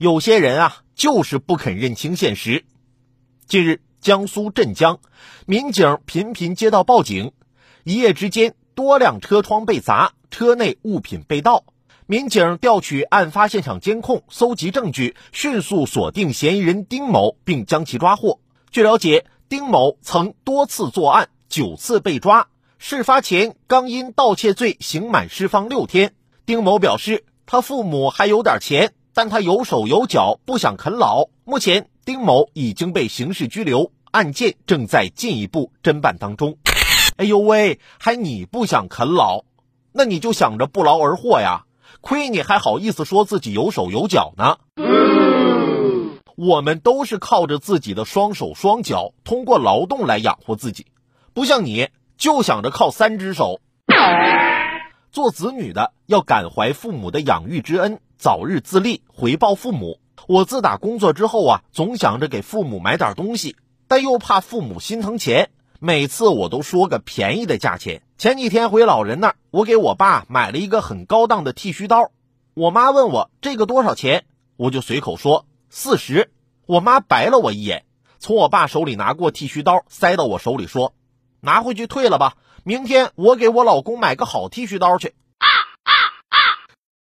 有些人啊，就是不肯认清现实。近日，江苏镇江民警频频接到报警，一夜之间多辆车窗被砸，车内物品被盗。民警调取案发现场监控，搜集证据，迅速锁定嫌疑人丁某，并将其抓获。据了解，丁某曾多次作案，九次被抓。事发前刚因盗窃罪刑满释放六天。丁某表示，他父母还有点钱。但他有手有脚，不想啃老。目前，丁某已经被刑事拘留，案件正在进一步侦办当中。哎呦喂，还你不想啃老？那你就想着不劳而获呀！亏你还好意思说自己有手有脚呢。我们都是靠着自己的双手双脚，通过劳动来养活自己，不像你就想着靠三只手。做子女的要感怀父母的养育之恩。早日自立，回报父母。我自打工作之后啊，总想着给父母买点东西，但又怕父母心疼钱，每次我都说个便宜的价钱。前几天回老人那儿，我给我爸买了一个很高档的剃须刀，我妈问我这个多少钱，我就随口说四十。我妈白了我一眼，从我爸手里拿过剃须刀，塞到我手里说：“拿回去退了吧，明天我给我老公买个好剃须刀去。”